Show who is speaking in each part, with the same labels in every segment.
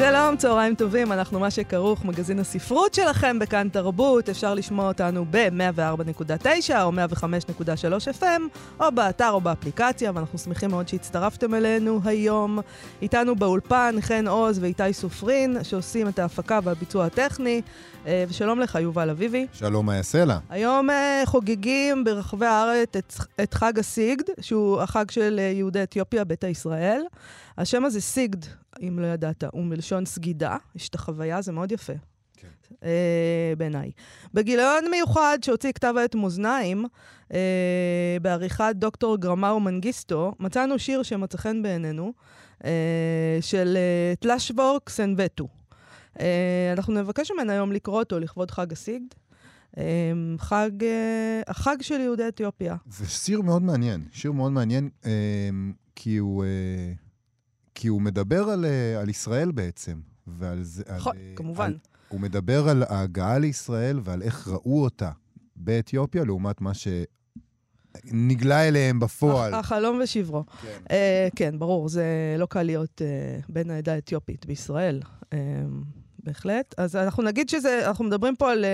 Speaker 1: שלום, צהריים טובים, אנחנו מה שכרוך, מגזין הספרות שלכם בכאן תרבות. אפשר לשמוע אותנו ב-104.9 או 105.3 FM, או באתר או באפליקציה, ואנחנו שמחים מאוד שהצטרפתם אלינו היום. איתנו באולפן חן עוז ואיתי סופרין, שעושים את ההפקה והביצוע הטכני. אה, ושלום לך, יובל אביבי.
Speaker 2: שלום, מה יעשה לה?
Speaker 1: היום אה, חוגגים ברחבי הארץ את, את חג הסיגד, שהוא החג של אה, יהודי אתיופיה, ביתא ישראל. השם הזה סיגד, אם לא ידעת, הוא מלשון סגידה, יש את החוויה, זה מאוד יפה. כן. אה, בעיניי. בגיליון מיוחד שהוציא כתב העת מאזניים, אה, בעריכת דוקטור גרמאו מנגיסטו, מצאנו שיר שמצא חן בעינינו, אה, של אה, תלשוור קסנבטו. אה, אנחנו נבקש ממנה היום לקרוא אותו לכבוד חג הסיגד. חג, אה, החג של יהודי אתיופיה.
Speaker 2: זה שיר מאוד מעניין, שיר מאוד מעניין, אה, כי הוא... אה... כי הוא מדבר על, אה, על ישראל בעצם, ועל זה...
Speaker 1: נכון,
Speaker 2: על,
Speaker 1: כמובן.
Speaker 2: על, הוא מדבר על ההגעה לישראל ועל איך ראו אותה באתיופיה, לעומת מה שנגלה אליהם בפועל.
Speaker 1: החלום ושברו. כן. Uh, כן, ברור, זה לא קל להיות uh, בן העדה האתיופית בישראל. Uh, בהחלט. אז אנחנו נגיד שזה, אנחנו מדברים פה על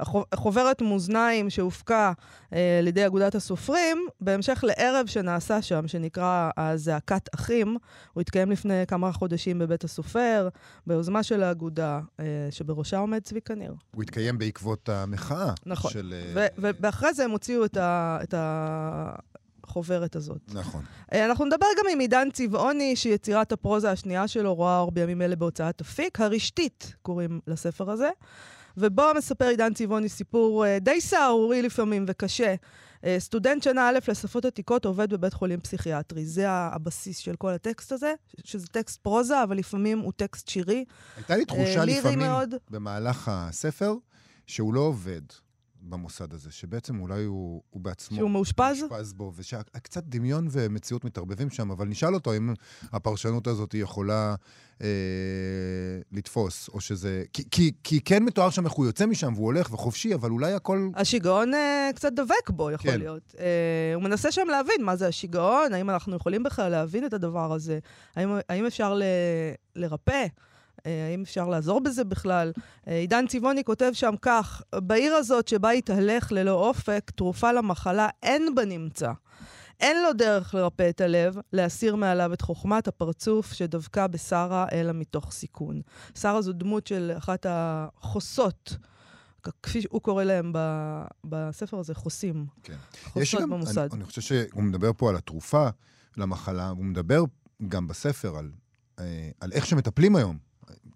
Speaker 1: uh, חוברת מאזניים שהופקה uh, על ידי אגודת הסופרים, בהמשך לערב שנעשה שם, שנקרא הזעקת אחים. הוא התקיים לפני כמה חודשים בבית הסופר, ביוזמה של האגודה, uh, שבראשה עומד צביקה ניר.
Speaker 2: הוא התקיים בעקבות המחאה.
Speaker 1: נכון. של... ואחרי זה הם הוציאו את ה... את ה... החוברת הזאת.
Speaker 2: נכון.
Speaker 1: אה, אנחנו נדבר גם עם עידן צבעוני, שיצירת הפרוזה השנייה שלו רואה אור בימים אלה בהוצאת אפיק. הרשתית קוראים לספר הזה. ובו מספר עידן צבעוני סיפור uh, די סהרורי לפעמים וקשה. Uh, סטודנט שנה א' לשפות עתיקות עובד בבית חולים פסיכיאטרי. זה הבסיס של כל הטקסט הזה, שזה טקסט פרוזה, אבל לפעמים הוא טקסט שירי.
Speaker 2: הייתה לי תחושה לפעמים מאוד. במהלך הספר שהוא לא עובד. במוסד הזה, שבעצם אולי הוא, הוא בעצמו...
Speaker 1: שהוא מאושפז?
Speaker 2: מאושפז בו, ושקצת דמיון ומציאות מתערבבים שם, אבל נשאל אותו אם הפרשנות הזאת יכולה אה, לתפוס, או שזה... כי, כי, כי כן מתואר שם איך הוא יוצא משם והוא הולך וחופשי, אבל אולי הכל...
Speaker 1: השיגעון אה, קצת דבק בו, יכול כן. להיות. אה, הוא מנסה שם להבין מה זה השיגעון, האם אנחנו יכולים בכלל להבין את הדבר הזה, האם, האם אפשר ל, לרפא. אה, האם אפשר לעזור בזה בכלל? אה, עידן צבעוני כותב שם כך, בעיר הזאת שבה התהלך ללא אופק, תרופה למחלה אין בנמצא. אין לו דרך לרפא את הלב, להסיר מעליו את חוכמת הפרצוף שדבקה בשרה, אלא מתוך סיכון. שרה זו דמות של אחת החוסות. כפי שהוא קורא להם ב, בספר הזה, חוסים. כן. חוסות גם, במוסד.
Speaker 2: אני, אני חושב שהוא מדבר פה על התרופה למחלה, הוא מדבר גם בספר על, אה, על איך שמטפלים היום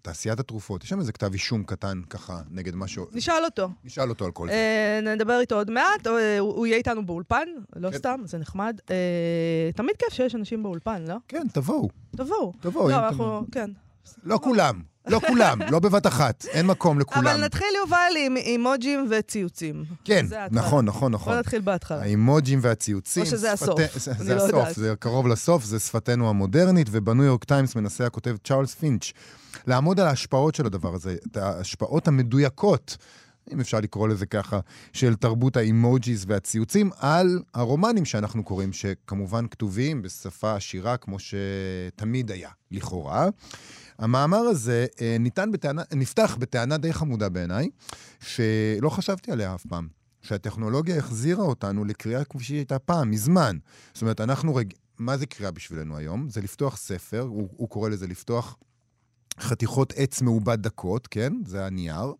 Speaker 2: תעשיית התרופות, יש שם איזה כתב אישום קטן ככה נגד משהו.
Speaker 1: נשאל אותו.
Speaker 2: נשאל אותו על כל זה.
Speaker 1: אה, נדבר איתו עוד מעט, אה, הוא יהיה איתנו באולפן, לא כן. סתם, זה נחמד. אה, תמיד כיף שיש אנשים באולפן, לא?
Speaker 2: כן, תבואו.
Speaker 1: תבואו.
Speaker 2: תבואו.
Speaker 1: לא, אנחנו, כן.
Speaker 2: לא כולם. לא כולם, לא בבת אחת, אין מקום לכולם.
Speaker 1: אבל נתחיל, יובל, עם אימוג'ים וציוצים.
Speaker 2: כן, נכון, נכון, נכון.
Speaker 1: בוא נתחיל בהתחלה.
Speaker 2: האימוג'ים והציוצים.
Speaker 1: או שזה הסוף,
Speaker 2: אני לא יודעת. זה הסוף, זה קרוב לסוף, זה שפתנו המודרנית, ובניו יורק טיימס מנסה הכותב צ'ארלס פינץ' לעמוד על ההשפעות של הדבר הזה, את ההשפעות המדויקות. אם אפשר לקרוא לזה ככה, של תרבות האימוג'יז והציוצים על הרומנים שאנחנו קוראים, שכמובן כתובים בשפה עשירה כמו שתמיד היה, לכאורה. המאמר הזה אה, ניתן בטענה, נפתח בטענה די חמודה בעיניי, שלא חשבתי עליה אף פעם. שהטכנולוגיה החזירה אותנו לקריאה כפי שהיא הייתה פעם, מזמן. זאת אומרת, אנחנו רג... מה זה קריאה בשבילנו היום? זה לפתוח ספר, הוא, הוא קורא לזה לפתוח חתיכות עץ מעובד דקות, כן? זה הנייר,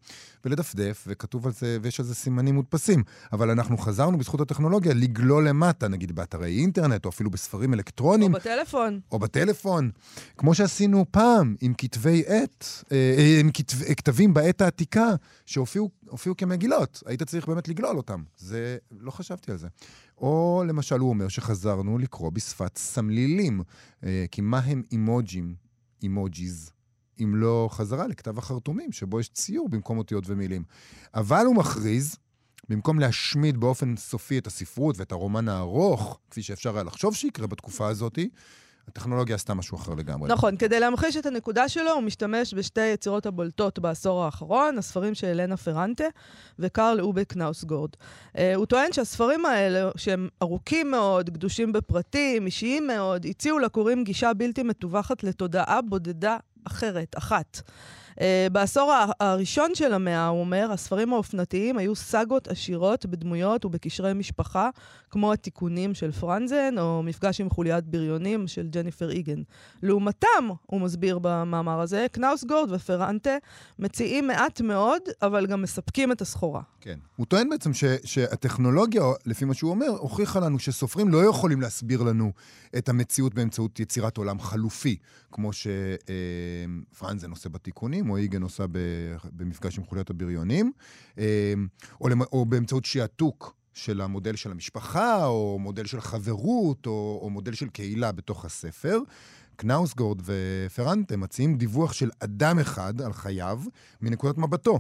Speaker 2: ולדפדף, וכתוב על זה, ויש על זה סימנים מודפסים. אבל אנחנו חזרנו בזכות הטכנולוגיה לגלול למטה, נגיד באתרי אינטרנט, או אפילו בספרים אלקטרוניים.
Speaker 1: או בטלפון.
Speaker 2: או בטלפון. כמו שעשינו פעם עם כתבי עת, אה, עם כתב, כתבים בעת העתיקה, שהופיעו כמגילות. היית צריך באמת לגלול אותם. זה, לא חשבתי על זה. או למשל, הוא אומר שחזרנו לקרוא בשפת סמלילים. אה, כי מה הם אימוג'ים? אימוג'יז. אם לא חזרה לכתב החרטומים, שבו יש ציור במקום אותיות ומילים. אבל הוא מכריז במקום להשמיד באופן סופי את הספרות ואת הרומן הארוך, כפי שאפשר היה לחשוב שיקרה בתקופה הזאת, הטכנולוגיה עשתה משהו אחר לגמרי.
Speaker 1: נכון, כדי להמחיש את הנקודה שלו, הוא משתמש בשתי היצירות הבולטות בעשור האחרון, הספרים של אלנה פרנטה וקרל אובה קנאוסגורד. Uh, הוא טוען שהספרים האלה, שהם ארוכים מאוד, גדושים בפרטים, אישיים מאוד, הציעו לקוראים גישה בלתי מתווכת לתודעה בודדה אחרת, אחת. Uh, בעשור הראשון של המאה, הוא אומר, הספרים האופנתיים היו סאגות עשירות בדמויות ובקשרי משפחה, כמו התיקונים של פרנזן, או מפגש עם חוליית בריונים של ג'ניפר איגן. לעומתם, הוא מסביר במאמר הזה, קנאוסגורד ופרנטה מציעים מעט מאוד, אבל גם מספקים את הסחורה.
Speaker 2: כן. הוא טוען בעצם ש, שהטכנולוגיה, לפי מה שהוא אומר, הוכיחה לנו שסופרים לא יכולים להסביר לנו את המציאות באמצעות יצירת עולם חלופי, כמו שפרנזן עושה בתיקונים, או איגן עושה במפגש עם חוליית הבריונים, אה, או, או באמצעות שעתוק של המודל של המשפחה, או מודל של חברות, או, או מודל של קהילה בתוך הספר. קנאוסגורד ופרנטה מציעים דיווח של אדם אחד על חייו מנקודת מבטו.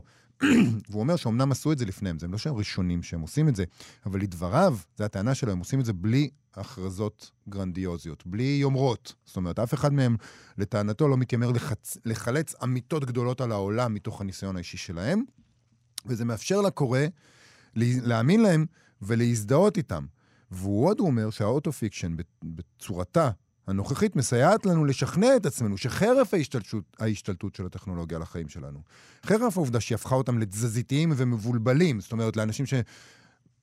Speaker 2: והוא אומר שאומנם עשו את זה לפניהם, זה לא שהם ראשונים שהם עושים את זה, אבל לדבריו, זו הטענה שלהם, הם עושים את זה בלי הכרזות גרנדיוזיות, בלי יומרות. זאת אומרת, אף אחד מהם, לטענתו, לא מתיימר לחצ... לחלץ אמיתות גדולות על העולם מתוך הניסיון האישי שלהם, וזה מאפשר לקורא להאמין להם ולהזדהות איתם. והוא עוד אומר שה auto-fiction בצורתה הנוכחית מסייעת לנו לשכנע את עצמנו שחרף ההשתלטות, ההשתלטות של הטכנולוגיה על החיים שלנו, חרף העובדה שהיא הפכה אותם לתזזיתיים ומבולבלים, זאת אומרת, לאנשים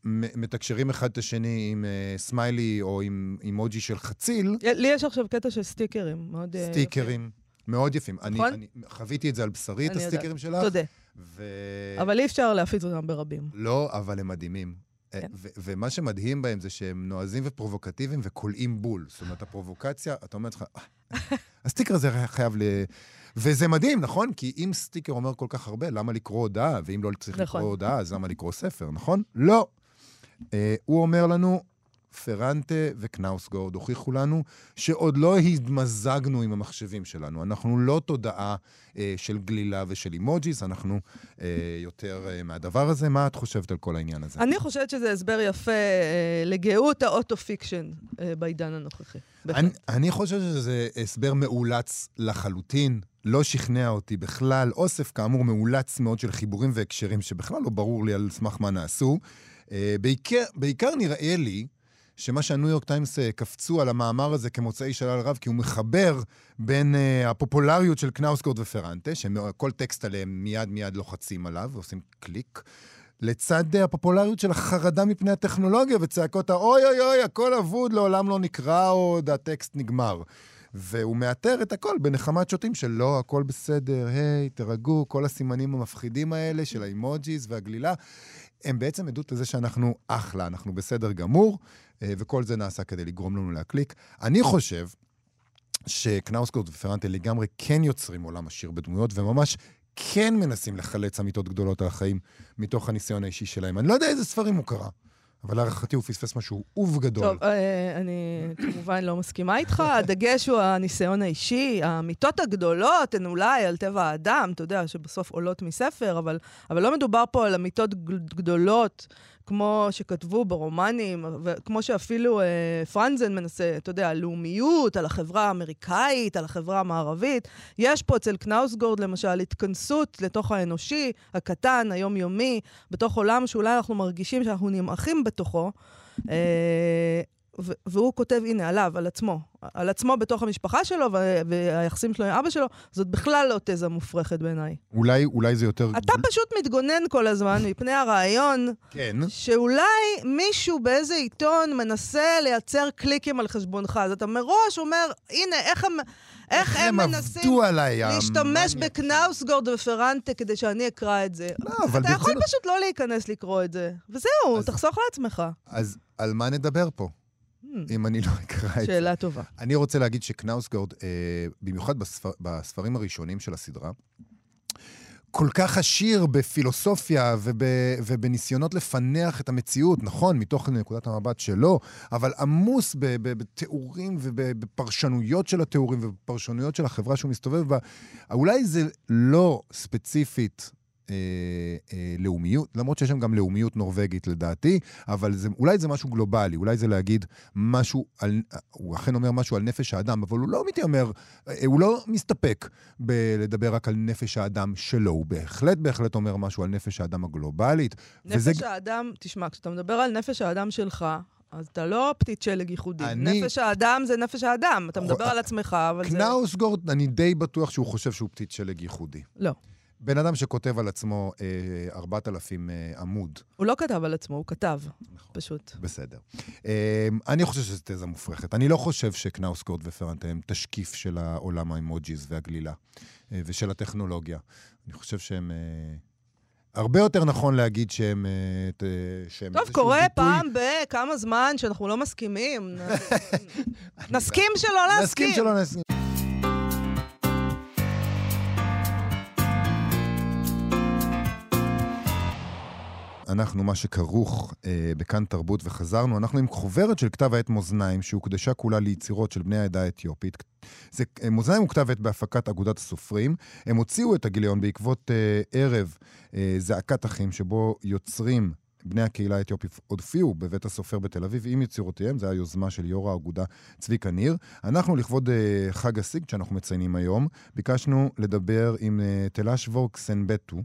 Speaker 2: שמתקשרים אחד את השני עם אה, סמיילי או עם אימוג'י של חציל.
Speaker 1: לי יש עכשיו קטע של סטיקרים, מאוד
Speaker 2: יפים. סטיקרים. מאוד יפים. נכון? אני, אני חוויתי את זה על בשרי, את הסטיקרים יודע. שלך.
Speaker 1: תודה. ו... אבל אי אפשר להפיץ אותם ברבים.
Speaker 2: לא, אבל הם מדהימים. כן. ומה שמדהים בהם זה שהם נועזים ופרובוקטיביים וכולאים בול. זאת אומרת, הפרובוקציה, אתה אומר לך, אה, הסטיקר הזה חייב ל... וזה מדהים, נכון? כי אם סטיקר אומר כל כך הרבה, למה לקרוא הודעה? ואם לא צריך נכון. לקרוא הודעה, אז למה לקרוא ספר, נכון? לא. Uh, הוא אומר לנו, פרנטה וקנאוסגורד הוכיחו לנו שעוד לא התמזגנו עם המחשבים שלנו. אנחנו לא תודעה אה, של גלילה ושל אימוג'יס, אנחנו אה, יותר אה, מהדבר הזה. מה את חושבת על כל העניין הזה?
Speaker 1: אני חושבת שזה הסבר יפה אה, לגאות ה auto-fiction אה, בעידן הנוכחי.
Speaker 2: אני, אני חושב שזה הסבר מאולץ לחלוטין. לא שכנע אותי בכלל. אוסף, כאמור, מאולץ מאוד של חיבורים והקשרים שבכלל לא ברור לי על סמך מה נעשו. אה, בעיקר, בעיקר נראה לי שמה שהניו יורק טיימס אה, קפצו על המאמר הזה כמוצאי שלל רב, כי הוא מחבר בין אה, הפופולריות של קנאוסגורד ופרנטה, שכל טקסט עליהם מיד מיד לוחצים עליו ועושים קליק, לצד אה, הפופולריות של החרדה מפני הטכנולוגיה וצעקות האוי אוי אוי, הכל אבוד, לעולם לא נקרא עוד, הטקסט נגמר. והוא מאתר את הכל בנחמת שוטים של לא, הכל בסדר, היי, תירגעו, כל הסימנים המפחידים האלה של האימוג'יז והגלילה, הם בעצם עדות לזה שאנחנו אחלה, אנחנו בסדר גמור, אה, וכל זה נעשה כדי לגרום לנו להקליק. אני חושב שקנאוסקוט ופרנטה לגמרי כן יוצרים עולם עשיר בדמויות, וממש כן מנסים לחלץ אמיתות גדולות על החיים מתוך הניסיון האישי שלהם. אני לא יודע איזה ספרים הוא קרא. אבל להערכתי הוא פספס משהו עוב גדול.
Speaker 1: טוב, אה, אני כמובן לא מסכימה איתך. הדגש הוא הניסיון האישי. האמיתות הגדולות הן אולי על טבע האדם, אתה יודע, שבסוף עולות מספר, אבל, אבל לא מדובר פה על אמיתות גדולות כמו שכתבו ברומנים, וכמו שאפילו אה, פרנזן מנסה, אתה יודע, לאומיות, על החברה האמריקאית, על החברה המערבית. יש פה אצל קנאוסגורד, למשל, התכנסות לתוך האנושי, הקטן, היומיומי, בתוך עולם שאולי אנחנו מרגישים שאנחנו נמעכים בתוכו. אה, והוא כותב, הנה, עליו, על עצמו. על עצמו בתוך המשפחה שלו, והיחסים שלו עם אבא שלו, זאת בכלל לא תזה מופרכת בעיניי.
Speaker 2: אולי, אולי זה יותר...
Speaker 1: אתה פשוט מתגונן כל הזמן מפני הרעיון,
Speaker 2: כן.
Speaker 1: שאולי מישהו באיזה עיתון מנסה לייצר קליקים על חשבונך. אז אתה מראש אומר, הנה, איך הם... איך הם מנסים להשתמש בקנאוסגורד ופרנטה כדי שאני אקרא את זה. לא, אבל... אתה יכול פשוט לא להיכנס לקרוא את זה. וזהו, תחסוך לעצמך.
Speaker 2: אז על מה נדבר פה? Hmm. אם אני לא אקרא את זה.
Speaker 1: שאלה טובה.
Speaker 2: אני רוצה להגיד שקנאוסגורד, אה, במיוחד בספר, בספרים הראשונים של הסדרה, כל כך עשיר בפילוסופיה וב, ובניסיונות לפנח את המציאות, נכון, מתוך נקודת המבט שלו, אבל עמוס ב, ב, בתיאורים ובפרשנויות של התיאורים ובפרשנויות של החברה שהוא מסתובב בה. אולי זה לא ספציפית אה, אה, לאומיות, למרות שיש שם גם לאומיות נורבגית לדעתי, אבל זה, אולי זה משהו גלובלי, אולי זה להגיד משהו על, הוא אכן אומר משהו על נפש האדם, אבל הוא לא מתיימר, אה, הוא לא מסתפק בלדבר רק על נפש האדם שלו, הוא בהחלט בהחלט אומר משהו על נפש האדם הגלובלית.
Speaker 1: נפש וזה... האדם, תשמע, כשאתה מדבר על נפש האדם שלך, אז אתה לא פתית שלג ייחודי. אני... נפש האדם זה נפש האדם. אתה מדבר על עצמך, אבל זה...
Speaker 2: קנאוסגורד, אני די בטוח שהוא חושב שהוא פתית שלג ייחודי.
Speaker 1: לא.
Speaker 2: בן אדם שכותב על עצמו אה, 4,000 אה, עמוד.
Speaker 1: הוא לא כתב על עצמו, הוא כתב, נכון, פשוט.
Speaker 2: בסדר. אה, אני חושב שזו תזה מופרכת. אני לא חושב שקנאוסגורד ופרנט הם תשקיף של העולם האמוג'יז והגלילה אה, ושל הטכנולוגיה. אני חושב שהם... אה, הרבה יותר נכון להגיד שהם... אה,
Speaker 1: שהם טוב, קורה ביטוי... פעם בכמה זמן שאנחנו לא מסכימים. נסכים שלא להסכים.
Speaker 2: נסכים שלא נסכים. אנחנו, מה שכרוך אה, בכאן תרבות וחזרנו, אנחנו עם חוברת של כתב העת מאזניים, שהוקדשה כולה ליצירות של בני העדה האתיופית. זה, אה, מאזניים הוא כתב עת בהפקת אגודת הסופרים. הם הוציאו את הגיליון בעקבות אה, ערב אה, זעקת אחים, שבו יוצרים בני הקהילה האתיופית הופיעו בבית הסופר בתל אביב עם יצירותיהם, זו הייתה יוזמה של יו"ר האגודה צביקה ניר. אנחנו, לכבוד uh, חג הסיגד שאנחנו מציינים היום, ביקשנו לדבר עם uh, תלש וורקסנבטו,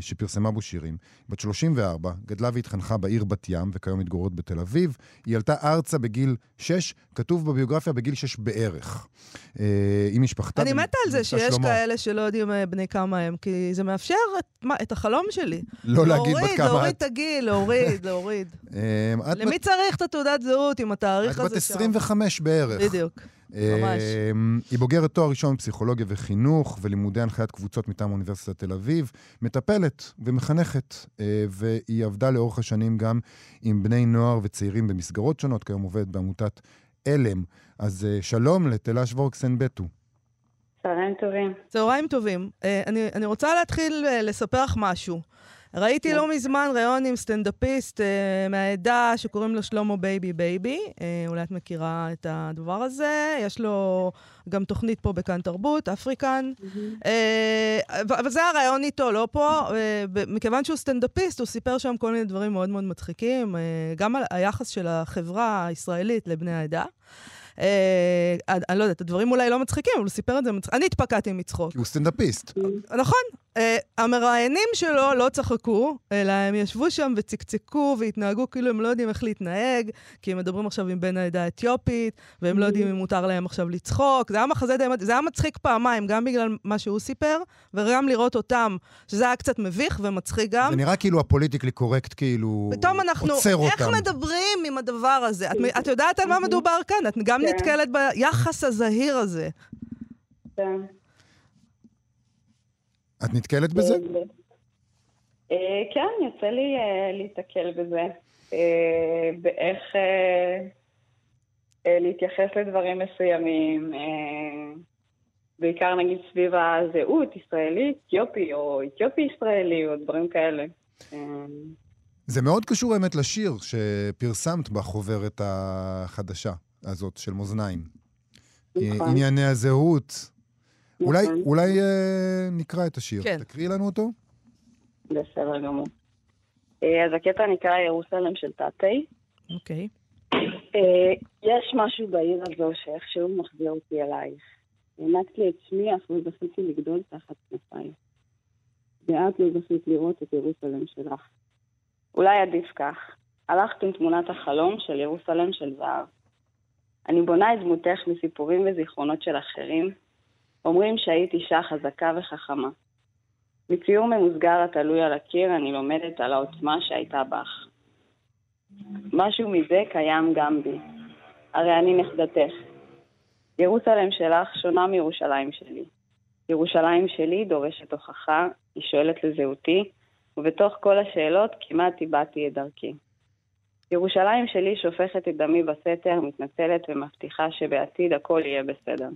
Speaker 2: שפרסמה בו שירים. בת 34, גדלה והתחנכה בעיר בת ים, וכיום מתגוררת בתל אביב. היא עלתה ארצה בגיל 6, כתוב בביוגרפיה בגיל 6 בערך. אה, עם משפחתה.
Speaker 1: אני מתה על זה שיש שלמה. כאלה שלא יודעים אה, בני כמה הם, כי זה מאפשר את, מה, את החלום שלי.
Speaker 2: לא להגיד בת כמה
Speaker 1: את. להוריד את הגיל, להוריד, להוריד. למי צריך את התעודת זהות עם התאריך הזה
Speaker 2: שם? את בת 25 בערך.
Speaker 1: בדיוק. ממש.
Speaker 2: אמ, היא בוגרת תואר ראשון בפסיכולוגיה וחינוך ולימודי הנחיית קבוצות מטעם אוניברסיטת תל אביב, מטפלת ומחנכת, אה, והיא עבדה לאורך השנים גם עם בני נוער וצעירים במסגרות שונות, כיום עובדת בעמותת עלם. אז אה, שלום לתלה וורקסן בטו.
Speaker 3: צהריים טובים.
Speaker 1: צהריים טובים. אה, אני, אני רוצה להתחיל לספר לך משהו. ראיתי לא מזמן ראיון עם סטנדאפיסט אה, מהעדה שקוראים לו שלמה בייבי בייבי. אה, אולי את מכירה את הדבר הזה. יש לו גם תוכנית פה בכאן תרבות, אפריקן. אה, אבל זה הראיון איתו, לא פה. אה, מכיוון שהוא סטנדאפיסט, הוא סיפר שם כל מיני דברים מאוד מאוד מצחיקים, אה, גם על היחס של החברה הישראלית לבני העדה. אה, אני לא יודעת, הדברים אולי לא מצחיקים, אבל הוא סיפר את זה מצחיק. אני התפקעתי מצחוק.
Speaker 2: כי הוא סטנדאפיסט.
Speaker 1: נכון. אה, המראיינים שלו לא צחקו, אלא הם ישבו שם וצקצקו והתנהגו כאילו הם לא יודעים איך להתנהג, כי הם מדברים עכשיו עם בן העדה האתיופית, והם לא יודעים אם מותר להם עכשיו לצחוק. זה היה מחזה די... זה היה מצחיק פעמיים, גם בגלל מה שהוא סיפר, וגם לראות אותם, שזה היה קצת מביך ומצחיק גם.
Speaker 2: זה נראה כאילו הפוליטיקלי קורקט כאילו
Speaker 1: פתאום אנחנו, עוצר אותם. איך מדברים עם הדבר הזה? את, את יודעת על מה מדובר כאן? את גם כן. נתקלת ביחס הזהיר הזה.
Speaker 3: כן.
Speaker 2: את נתקלת בזה?
Speaker 3: אה, כן, יוצא לי אה, להתקל בזה. אה, באיך להתייחס לדברים מסוימים, בעיקר נגיד סביב הזהות, ישראלי, אתיופי, או אתיופי ישראלי, או דברים כאלה.
Speaker 2: זה מאוד קשור האמת לשיר שפרסמת בחוברת החדשה הזאת של מאזניים. נכון. ענייני הזהות, אולי, נכון. אולי אה, נקרא את השיר. כן. תקריאי לנו אותו.
Speaker 3: בסדר גמור. אה, אז הקטע נקרא ירוסלם של תתי.
Speaker 1: אוקיי.
Speaker 3: אה, יש משהו בעיר הזו שאיכשהו מחזיר אותי אלייך. הענקתי את שמי אך לא זכיתי לגדול תחת כנפיים. ואת לא זכית לראות את ירוסלם שלך. אולי עדיף כך. הלכת עם תמונת החלום של ירוסלם של זהב. אני בונה את דמותך מסיפורים וזיכרונות של אחרים, אומרים שהיית אישה חזקה וחכמה. מציור ממוסגר התלוי על הקיר אני לומדת על העוצמה שהייתה בך. משהו מזה קיים גם בי. הרי אני נכדתך. ירוסלם שלך שונה מירושלים שלי. ירושלים שלי דורשת הוכחה, היא שואלת לזהותי, ובתוך כל השאלות כמעט איבדתי את דרכי. ירושלים שלי שופכת את דמי בסתר, מתנצלת ומבטיחה שבעתיד הכל יהיה בסדר.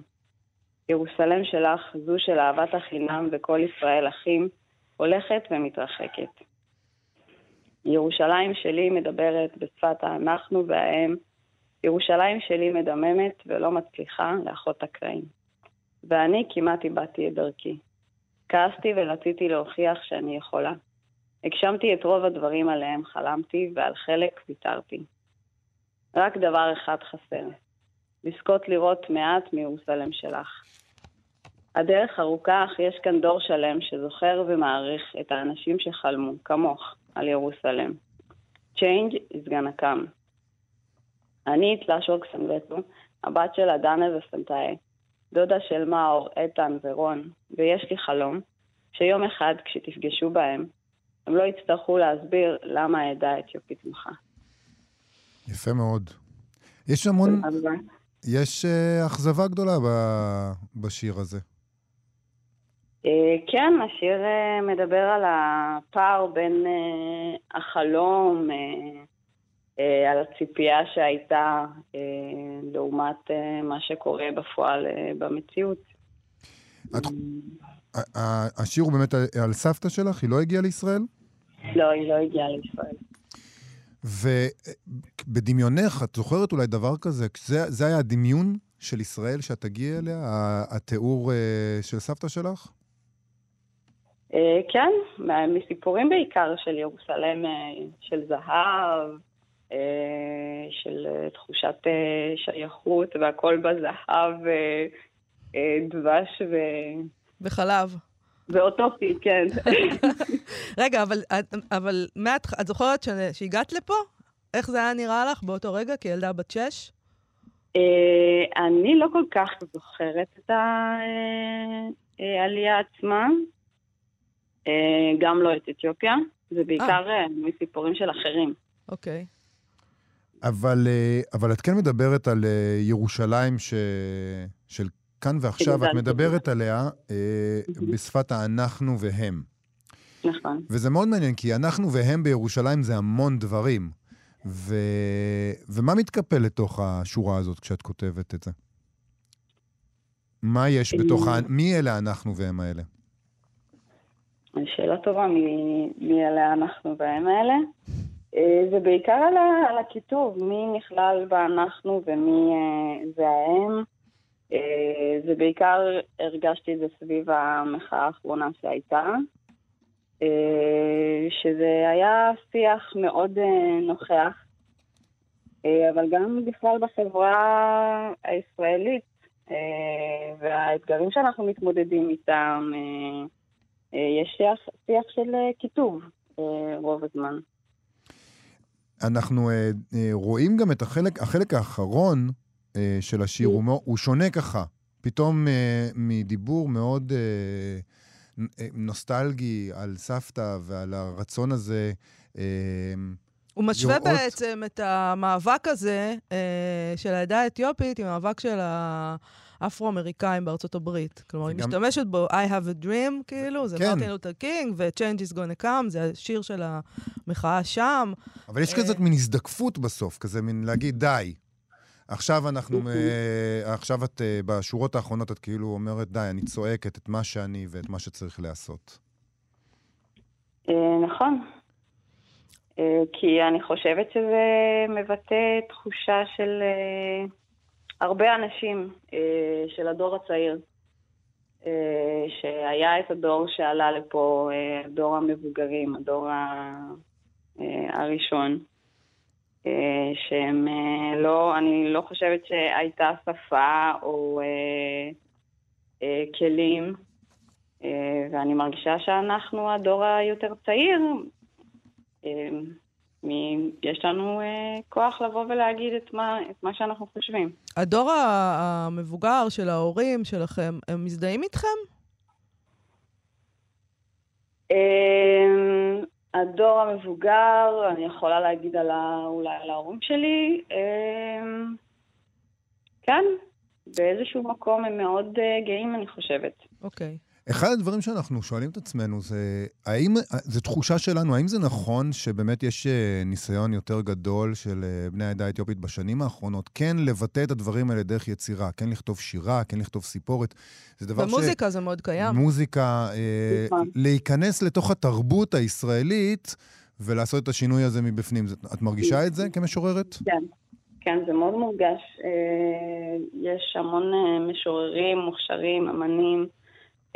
Speaker 3: ירוסלם שלך, זו של אהבת החינם וכל ישראל אחים, הולכת ומתרחקת. ירושלים שלי מדברת בשפת האנחנו והאם. ירושלים שלי מדממת ולא מצליחה לאחות הקרעים. ואני כמעט איבדתי את דרכי. כעסתי ורציתי להוכיח שאני יכולה. הגשמתי את רוב הדברים עליהם חלמתי, ועל חלק ויתרתי. רק דבר אחד חסר, לזכות לראות מעט מירוסלם שלך. הדרך ארוכה, אך יש כאן דור שלם שזוכר ומעריך את האנשים שחלמו, כמוך, על ירוסלם. Change is gonna come. אני תלשוק סנבטו, הבת של אדנה וסנטאי, דודה של מאור, איתן ורון, ויש לי חלום שיום אחד כשתפגשו בהם, הם לא יצטרכו להסביר למה העדה האתיופית מחה.
Speaker 2: יפה מאוד. יש המון, יש uh, אכזבה גדולה ב, בשיר הזה.
Speaker 3: Uh, כן, השיר uh, מדבר על הפער בין החלום, על הציפייה שהייתה לעומת מה שקורה בפועל במציאות.
Speaker 2: את, השיר הוא באמת על, סבתא שלך? היא לא הגיעה לישראל?
Speaker 3: לא, היא לא הגיעה לישראל.
Speaker 2: ובדמיונך, את זוכרת אולי דבר כזה? זה, זה היה הדמיון של ישראל שאת תגיעי אליה? התיאור uh, של סבתא שלך?
Speaker 3: Uh, כן, מסיפורים בעיקר של ירוסלם, uh, של זהב, של תחושת שייכות, והכל בזהב, דבש ו...
Speaker 1: וחלב.
Speaker 3: ואוטופי, כן.
Speaker 1: רגע, אבל, אבל מעט, את זוכרת שהגעת לפה? איך זה היה נראה לך באותו רגע, כילדה בת שש?
Speaker 3: אה, אני לא כל כך זוכרת את העלייה עצמה, אה, גם לא את אתיופיה, זה בעיקר אה. מסיפורים של אחרים.
Speaker 1: אוקיי.
Speaker 2: אבל, אבל את כן מדברת על ירושלים ש... של כאן ועכשיו, את מדברת עליה אה, בשפת האנחנו והם.
Speaker 3: נכון.
Speaker 2: וזה מאוד מעניין, כי אנחנו והם בירושלים זה המון דברים. ו... ומה מתקפל לתוך השורה הזאת כשאת כותבת את זה? מה יש בתוך ה... מי אלה אנחנו והם האלה?
Speaker 3: שאלה טובה, מי, מי אלה אנחנו והם האלה? אה, זה בעיקר על, ה... על הכיתוב, מי נכלל באנחנו ומי אה, זה ההם. ובעיקר אה, הרגשתי את זה סביב המחאה האחרונה שהייתה, אה, שזה היה שיח מאוד אה, נוכח, אבל גם בכלל בחברה הישראלית והאתגרים שאנחנו מתמודדים איתם, יש שיח, שיח של קיטוב רוב הזמן.
Speaker 2: אנחנו רואים גם את החלק, החלק האחרון אה, של השיר, הוא, הוא שונה ככה. פתאום אה, מדיבור מאוד אה, אה, נוסטלגי על סבתא ועל הרצון הזה, אה,
Speaker 1: הוא משווה לראות... בעצם את המאבק הזה אה, של העדה האתיופית עם המאבק של האפרו-אמריקאים בארצות הברית. כלומר, היא משתמשת בו, I have a dream, כאילו, זה כן. מרטין לותר קינג, ו-Change is gonna come, זה השיר של המחאה שם.
Speaker 2: אבל יש כזאת מין הזדקפות בסוף, כזה מין להגיד, די, עכשיו אנחנו, uh, עכשיו את uh, בשורות האחרונות את כאילו אומרת, די, אני צועקת את מה שאני ואת מה שצריך לעשות.
Speaker 3: אה, נכון. כי אני חושבת שזה מבטא תחושה של הרבה אנשים, של הדור הצעיר. שהיה את הדור שעלה לפה, הדור המבוגרים, הדור הראשון. אה, שהם אה, לא, אני לא חושבת שהייתה שפה או אה, כלים, ואני מרגישה שאנחנו הדור היותר צעיר, יש לנו כוח לבוא ולהגיד את מה, את מה שאנחנו חושבים.
Speaker 1: הדור המבוגר של ההורים שלכם, הם מזדהים איתכם?
Speaker 3: הדור המבוגר, אני יכולה להגיד על ה, אולי על ההורים שלי, אמ, כן, באיזשהו מקום הם מאוד אה, גאים, אני חושבת.
Speaker 1: אוקיי. Okay.
Speaker 2: אחד הדברים שאנחנו שואלים את עצמנו זה, האם, זו תחושה שלנו, האם זה נכון שבאמת יש אה, ניסיון יותר גדול של אה, בני העדה האתיופית בשנים האחרונות, כן לבטא את הדברים האלה דרך יצירה, כן לכתוב שירה, כן לכתוב סיפורת.
Speaker 1: זה דבר במוזיקה ש... במוזיקה זה מאוד קיים.
Speaker 2: מוזיקה, אה, נכון. להיכנס לתוך התרבות הישראלית ולעשות את השינוי הזה מבפנים. את מרגישה את זה כמשוררת?
Speaker 3: כן. כן, זה מאוד מורגש. יש המון משוררים, מוכשרים, אמנים.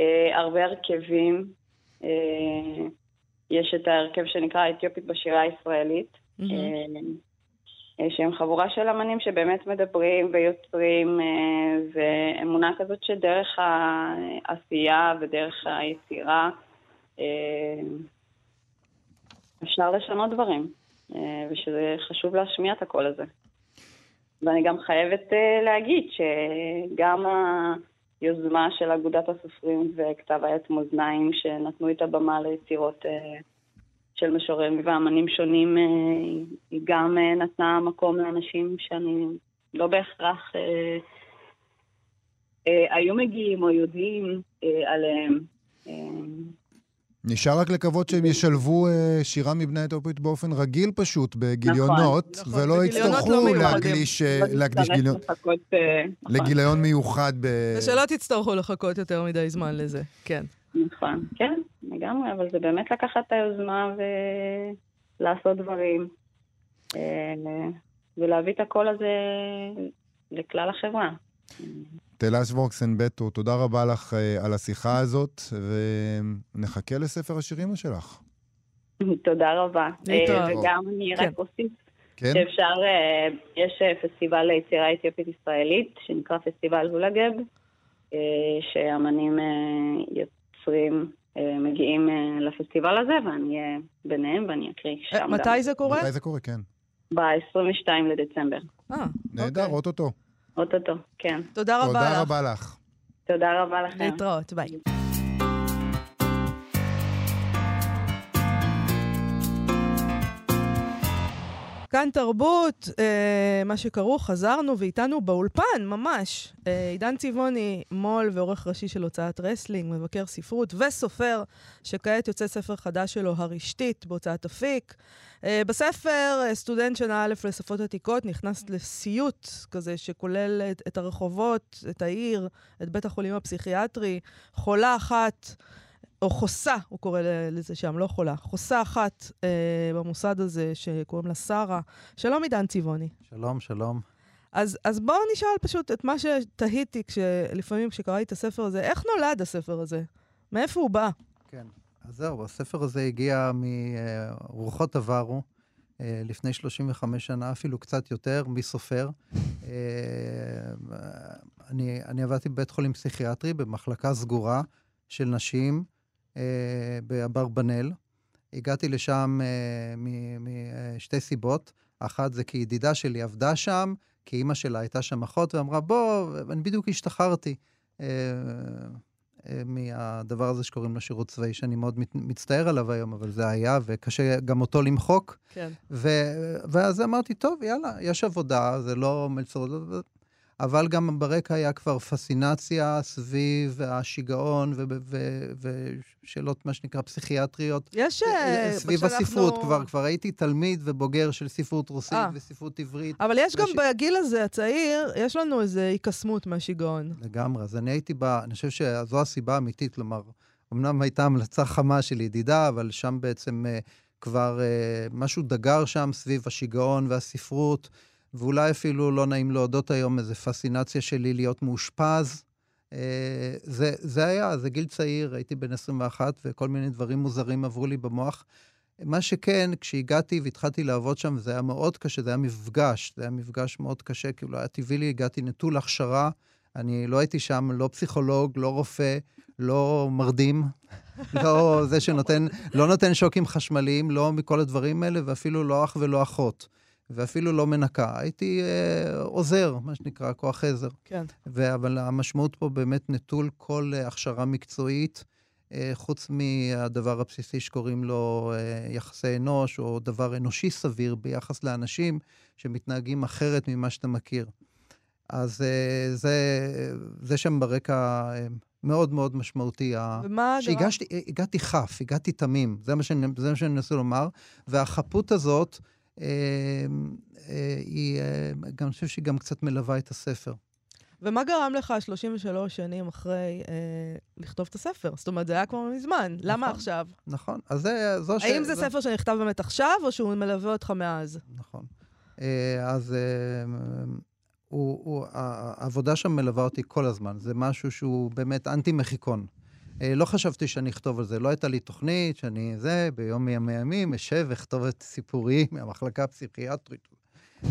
Speaker 3: אה, הרבה הרכבים. אה, יש את ההרכב שנקרא האתיופית בשירה הישראלית, אה, שהם חבורה של אמנים שבאמת מדברים ויוצרים, ואמונה כזאת שדרך העשייה ודרך היצירה אפשר לשנות דברים, ושזה חשוב להשמיע את הקול הזה. ואני גם חייבת להגיד שגם היוזמה של אגודת הסופרים וכתב העת מאזניים, שנתנו את הבמה ליצירות אה, של משוררים ואמנים שונים, אה, היא גם אה, נתנה מקום לאנשים שאני לא בהכרח אה, אה, היו מגיעים או יודעים אה, עליהם.
Speaker 2: נשאר רק לקוות שהם ישלבו אה, שירה מבני האתיופית באופן רגיל פשוט, בגיליונות,
Speaker 1: נכון,
Speaker 2: ולא
Speaker 1: בגיליונות
Speaker 2: יצטרכו
Speaker 1: לא.
Speaker 2: להקדיש אה,
Speaker 3: לא
Speaker 2: להקדיש גיליון-
Speaker 3: לחכות, אה, נכון.
Speaker 2: לגיליון מיוחד ב...
Speaker 1: ושלא תצטרכו לחכות יותר מדי זמן לזה, כן.
Speaker 3: נכון, כן, לגמרי, אבל זה באמת לקחת את היוזמה ולעשות דברים, ולהביא את הקול הזה לכלל החברה.
Speaker 2: תלה שוורקסן בטו, תודה רבה לך אה, על השיחה הזאת, ונחכה לספר השירים שלך.
Speaker 3: תודה רבה. אה, וגם אני
Speaker 1: כן.
Speaker 3: רק אוסיף
Speaker 2: כן?
Speaker 3: שאפשר, אה, יש פסטיבל ליצירה אתיופית ישראלית, שנקרא פסטיבל זולגב, אה, שאמנים אה, יוצרים אה, מגיעים אה, לפסטיבל הזה, ואני אהיה ביניהם ואני אקריא שם גם.
Speaker 1: מתי זה קורה?
Speaker 2: מתי זה קורה? כן.
Speaker 3: ב-22 לדצמבר.
Speaker 1: אה,
Speaker 2: נהדר,
Speaker 1: אוקיי.
Speaker 2: אוטוטו.
Speaker 3: אוטוטו, כן.
Speaker 1: תודה רבה
Speaker 2: תודה
Speaker 1: לך.
Speaker 2: רבה לך.
Speaker 3: תודה רבה לכם.
Speaker 1: להתראות, ביי. כאן תרבות, אה, מה שקראו, חזרנו ואיתנו באולפן, ממש. אה, עידן צבעוני, מו"ל ועורך ראשי של הוצאת רסלינג, מבקר ספרות וסופר, שכעת יוצא ספר חדש שלו, הרשתית, בהוצאת אפיק. אה, בספר, אה, סטודנט שנה א' לשפות עתיקות נכנס לסיוט כזה שכולל את, את הרחובות, את העיר, את בית החולים הפסיכיאטרי. חולה אחת, או חוסה, הוא קורא לזה שם, לא חולה, חוסה אחת אה, במוסד הזה שקוראים לה שרה. שלום עידן צבעוני.
Speaker 4: שלום, שלום.
Speaker 1: אז, אז בואו נשאל פשוט את מה שתהיתי כשלפעמים כשקראתי את הספר הזה, איך נולד הספר הזה? מאיפה הוא בא?
Speaker 4: כן. אז זהו, הספר הזה הגיע מרוחות עברו, אה, לפני 35 שנה, אפילו קצת יותר, מסופר. אה, אני, אני עבדתי בבית חולים פסיכיאטרי, במחלקה סגורה של נשים אה, באברבנאל. הגעתי לשם משתי סיבות. אחת זה כי ידידה שלי עבדה שם, כי אימא שלה הייתה שם אחות, ואמרה, בוא, אני בדיוק השתחררתי. אה, אה, מהדבר הזה שקוראים לו שירות צבאי, שאני מאוד מת, מצטער עליו היום, אבל זה היה, וקשה גם אותו למחוק.
Speaker 1: כן.
Speaker 4: ו, ואז אמרתי, טוב, יאללה, יש עבודה, זה לא מלצרות, אבל גם ברקע היה כבר פסינציה סביב השיגעון ושאלות, מה שנקרא, פסיכיאטריות.
Speaker 1: יש... אה,
Speaker 4: סביב
Speaker 1: שאנחנו-
Speaker 4: הספרות, כבר, כבר הייתי תלמיד ובוגר של ספרות רוסית
Speaker 1: אה.
Speaker 4: וספרות עברית.
Speaker 1: אבל יש גם
Speaker 4: וש-
Speaker 1: בגיל הזה, הצעיר, יש לנו איזו היקסמות מהשיגעון.
Speaker 4: לגמרי. אז אני הייתי ב... אני חושב שזו הסיבה האמיתית, כלומר, אמנם הייתה המלצה חמה של ידידה, אבל שם בעצם כבר uh, משהו דגר שם סביב השיגעון והספרות, ואולי אפילו לא נעים להודות היום, איזו פסינציה שלי להיות מאושפז. Uh, זה, זה היה, זה גיל צעיר, הייתי בן 21, וכל מיני דברים מוזרים עברו לי במוח. מה שכן, כשהגעתי והתחלתי לעבוד שם, זה היה מאוד קשה, זה היה מפגש, זה היה מפגש מאוד קשה, כאילו היה טבעי לי, הגעתי נטול הכשרה, אני לא הייתי שם לא פסיכולוג, לא רופא, לא מרדים, לא זה שנותן, לא נותן שוקים חשמליים, לא מכל הדברים האלה, ואפילו לא אח ולא אחות, ואפילו לא מנקה. הייתי אה, עוזר, מה שנקרא, כוח עזר.
Speaker 1: כן.
Speaker 4: ו- אבל המשמעות פה באמת נטול כל אה, הכשרה מקצועית, אה, חוץ מהדבר הבסיסי שקוראים לו אה, יחסי אנוש, או דבר אנושי סביר ביחס לאנשים שמתנהגים אחרת ממה שאתה מכיר. אז אה, זה, זה שם ברקע אה, מאוד מאוד משמעותי.
Speaker 1: ומה גרם?
Speaker 4: שהגשתי, הגעתי חף, הגעתי תמים, זה מה שאני, מנסה לומר, והחפות הזאת, אה, אה, היא, אה, גם, אני חושב שהיא גם קצת מלווה את הספר.
Speaker 1: ומה גרם לך 33 שנים אחרי אה, לכתוב את הספר? זאת אומרת, זה היה כבר מזמן. למה
Speaker 4: נכון.
Speaker 1: עכשיו?
Speaker 4: נכון, אז זה, זו ש...
Speaker 1: האם זה
Speaker 4: זו-
Speaker 1: ספר שנכתב באמת עכשיו, או שהוא מלווה אותך מאז?
Speaker 4: נכון. אה, אז אה, הוא, הוא, העבודה שם מלווה אותי כל הזמן. זה משהו שהוא באמת אנטי-מחיקון. אה, לא חשבתי שאני אכתוב על זה, לא הייתה לי תוכנית שאני זה, ביום מימים אשב ואכתוב את סיפורי מהמחלקה הפסיכיאטרית.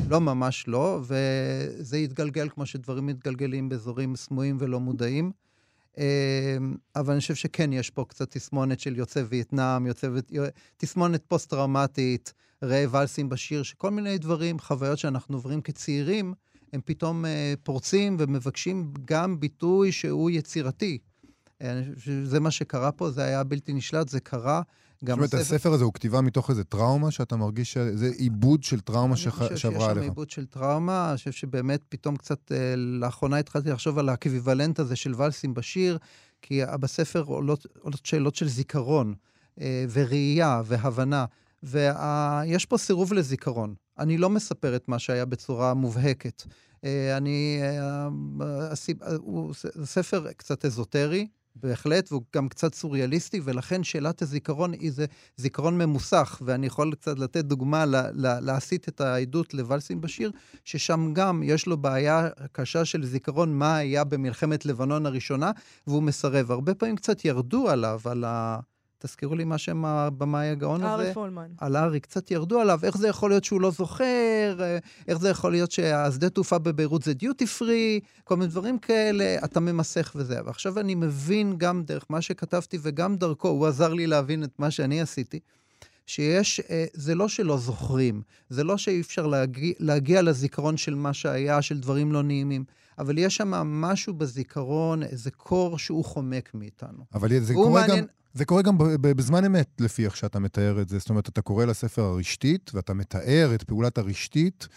Speaker 4: לא, ממש לא, וזה התגלגל כמו שדברים מתגלגלים באזורים סמויים ולא מודעים. אבל אני חושב שכן, יש פה קצת תסמונת של יוצא וייטנאם, יוצא ו... תסמונת פוסט-טראומטית, ראה ולסים בשיר, שכל מיני דברים, חוויות שאנחנו עוברים כצעירים, הם פתאום פורצים ומבקשים גם ביטוי שהוא יצירתי. זה מה שקרה פה, זה היה בלתי נשלט, זה קרה.
Speaker 2: זאת אומרת, הספר הזה הוא כתיבה מתוך איזה טראומה שאתה מרגיש שזה עיבוד של טראומה שעברה עליך.
Speaker 4: אני חושב שיש שם עיבוד של טראומה, אני חושב שבאמת פתאום קצת, אה, לאחרונה התחלתי לחשוב על האקוויוולנט הזה של ולסים בשיר, כי בספר עולות, עולות שאלות של זיכרון אה, וראייה והבנה, ויש פה סירוב לזיכרון. אני לא מספר את מה שהיה בצורה מובהקת. אה, אני, הוא ספר קצת אזוטרי, בהחלט, והוא גם קצת סוריאליסטי, ולכן שאלת הזיכרון היא זה זיכרון ממוסך, ואני יכול קצת לתת דוגמה להסיט את העדות לוולסים בשיר, ששם גם יש לו בעיה קשה של זיכרון מה היה במלחמת לבנון הראשונה, והוא מסרב. הרבה פעמים קצת ירדו עליו, על ה... תזכירו לי מה שם הבמאי הגאון הזה.
Speaker 1: ארי פולמן.
Speaker 4: על ארי, קצת ירדו עליו, איך זה יכול להיות שהוא לא זוכר, איך זה יכול להיות שהשדה תעופה בביירות זה דיוטי פרי, כל מיני דברים כאלה, אתה ממסך וזה. ועכשיו אני מבין גם דרך מה שכתבתי וגם דרכו, הוא עזר לי להבין את מה שאני עשיתי. שיש, אה, זה לא שלא זוכרים, זה לא שאי אפשר להגיע, להגיע לזיכרון של מה שהיה, של דברים לא נעימים, אבל יש שם משהו בזיכרון, איזה קור שהוא חומק מאיתנו.
Speaker 2: אבל זה קורה מעניין... גם... זה קורה גם בזמן אמת, לפי איך שאתה מתאר את זה. זאת אומרת, אתה קורא לספר הרשתית, ואתה מתאר את פעולת הרשתית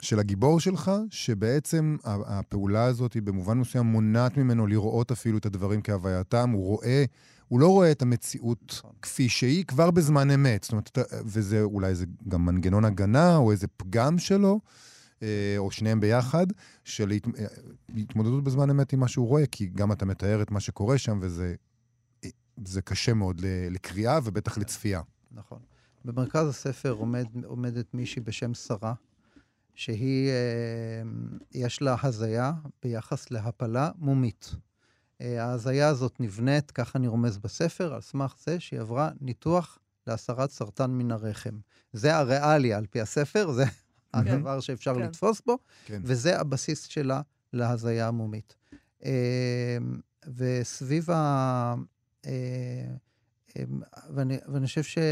Speaker 2: של הגיבור שלך, שבעצם הפעולה הזאת היא במובן מסוים מונעת ממנו לראות אפילו את הדברים כהווייתם. הוא רואה, הוא לא רואה את המציאות. כפי שהיא כבר בזמן אמת. זאת אומרת, וזה אולי זה גם מנגנון הגנה, או איזה פגם שלו. אה, או שניהם ביחד, של אה, התמודדות בזמן אמת עם מה שהוא רואה, כי גם אתה מתאר את מה שקורה שם, וזה זה קשה מאוד לקריאה ובטח לצפייה.
Speaker 4: נכון. במרכז הספר עומד, עומדת מישהי בשם שרה, שהיא, אה, יש לה הזיה ביחס להפלה מומית. אה, ההזיה הזאת נבנית, ככה אני רומז בספר, על סמך זה שהיא עברה ניתוח להסרת סרטן מן הרחם. זה הריאליה על פי הספר, זה הדבר שאפשר כן. לתפוס בו, כן. וזה הבסיס שלה להזיה המומית. אה, וסביב ואני, ואני חושב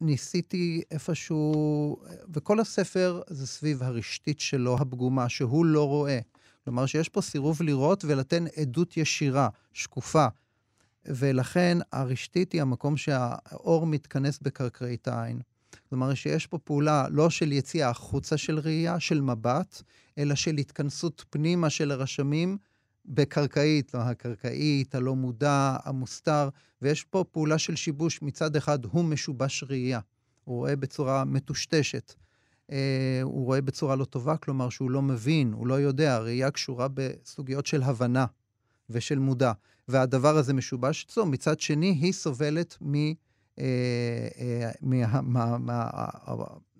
Speaker 4: שניסיתי איפשהו, וכל הספר זה סביב הרשתית שלו, הפגומה, שהוא לא רואה. כלומר, שיש פה סירוב לראות ולתן עדות ישירה, שקופה. ולכן הרשתית היא המקום שהאור מתכנס בקרקעית העין. כלומר, שיש פה פעולה לא של יציאה החוצה של ראייה, של מבט, אלא של התכנסות פנימה של הרשמים בקרקעית, לא הקרקעית, הלא מודע, המוסתר, ויש פה פעולה של שיבוש. מצד אחד, הוא משובש ראייה, הוא רואה בצורה מטושטשת. אה, הוא רואה בצורה לא טובה, כלומר שהוא לא מבין, הוא לא יודע. ראייה קשורה בסוגיות של הבנה ושל מודע. והדבר הזה משובש אצלו. מצד שני, היא סובלת מ... אה, אה, מה, מה, מה,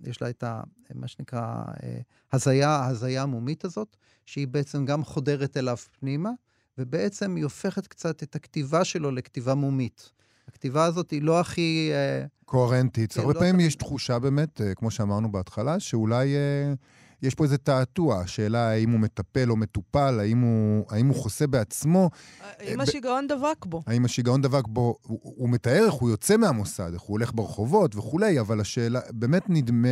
Speaker 4: יש לה את ה, מה שנקרא הזיה, ההזיה המומית הזאת, שהיא בעצם גם חודרת אליו פנימה, ובעצם היא הופכת קצת את הכתיבה שלו לכתיבה מומית. הכתיבה הזאת היא לא הכי...
Speaker 2: קוהרנטית. כן, הרבה לא פעמים יש תחושה באמת, כמו שאמרנו בהתחלה, שאולי... יש פה איזה תעתוע, השאלה האם הוא מטפל או מטופל, האם הוא, האם הוא חוסה בעצמו.
Speaker 1: האם השיגעון דבק בו.
Speaker 2: האם השיגעון דבק בו, הוא, הוא מתאר איך הוא יוצא מהמוסד, איך הוא הולך ברחובות וכולי, אבל השאלה, באמת נדמה,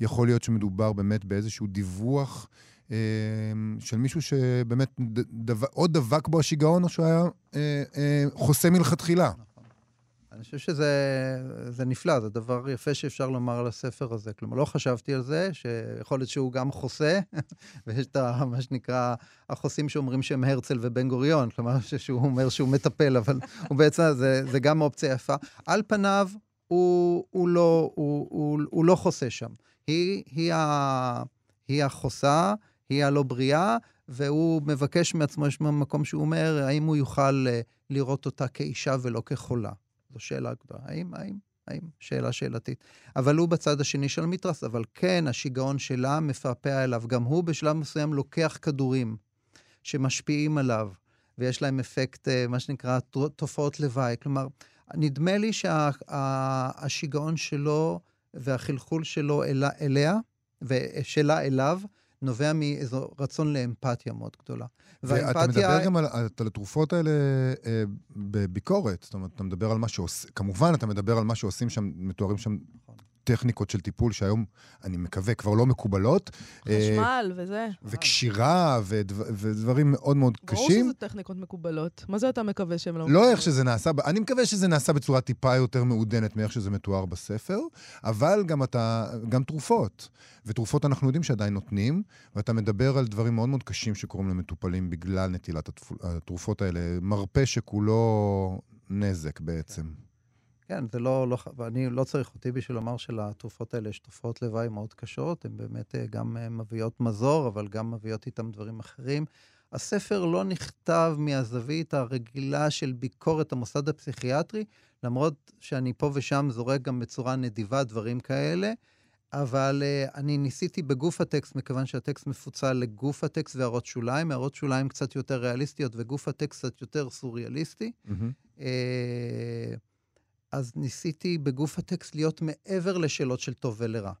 Speaker 2: יכול להיות שמדובר באמת באיזשהו דיווח אה, של מישהו שבאמת דו, או דבק בו השיגעון, או שהוא היה אה, אה, חוסה מלכתחילה.
Speaker 4: אני חושב שזה נפלא, זה דבר יפה שאפשר לומר על הספר הזה. כלומר, לא חשבתי על זה, שיכול להיות שהוא גם חוסה, ויש את מה שנקרא החוסים שאומרים שהם הרצל ובן גוריון, כלומר, שהוא אומר שהוא מטפל, אבל הוא בעצם, זה, זה גם אופציה יפה. על פניו, הוא, הוא, לא, הוא, הוא, הוא לא חוסה שם. היא, היא, ה, היא החוסה, היא הלא בריאה, והוא מבקש מעצמו, יש מקום שהוא אומר, האם הוא יוכל אה, לראות אותה כאישה ולא כחולה. זו שאלה גדולה. האם, האם, האם? שאלה שאלתית. אבל הוא בצד השני של המתרס, אבל כן, השיגעון שלה מפעפע אליו. גם הוא בשלב מסוים לוקח כדורים שמשפיעים עליו. ויש להם אפקט, אה, מה שנקרא, תופעות לוואי. כלומר, נדמה לי שהשיגעון שה, שלו והחלחול שלו אל, אליה, ושלה אליו, נובע מאיזו רצון לאמפתיה מאוד גדולה.
Speaker 2: ואתה מדבר גם על, על התרופות האלה אה, בביקורת. זאת אומרת, אתה מדבר על מה שעושים, כמובן, אתה מדבר על מה שעושים שם, מתוארים שם נכון. טכניקות של טיפול שהיום, אני מקווה, כבר לא מקובלות.
Speaker 1: חשמל אה, וזה.
Speaker 2: וקשירה ודבר, ודברים מאוד מאוד
Speaker 1: ברור
Speaker 2: קשים.
Speaker 1: ברור שזה טכניקות מקובלות. מה זה אתה מקווה שהם לא...
Speaker 2: לא איך שזה נעשה, אני מקווה שזה נעשה בצורה טיפה יותר מעודנת מאיך שזה מתואר בספר, אבל גם אתה, גם תרופות. ותרופות אנחנו יודעים שעדיין נותנים, ואתה מדבר על דברים מאוד מאוד קשים שקורים למטופלים בגלל נטילת התרופות האלה. מרפא שכולו נזק בעצם. כן.
Speaker 4: זה לא, לא, ואני לא צריך אותי בשביל לומר שלתרופות האלה יש תופעות לוואי מאוד קשות, הן באמת אה, גם אה, מביאות מזור, אבל גם מביאות איתן דברים אחרים. הספר לא נכתב מהזווית הרגילה של ביקורת המוסד הפסיכיאטרי, למרות שאני פה ושם זורק גם בצורה נדיבה דברים כאלה, אבל uh, אני ניסיתי בגוף הטקסט, מכיוון שהטקסט מפוצל לגוף הטקסט והערות שוליים, הערות שוליים קצת יותר ריאליסטיות וגוף הטקסט קצת יותר סוריאליסטי. Mm-hmm. Uh, אז ניסיתי בגוף הטקסט להיות מעבר לשאלות של טוב ולרע.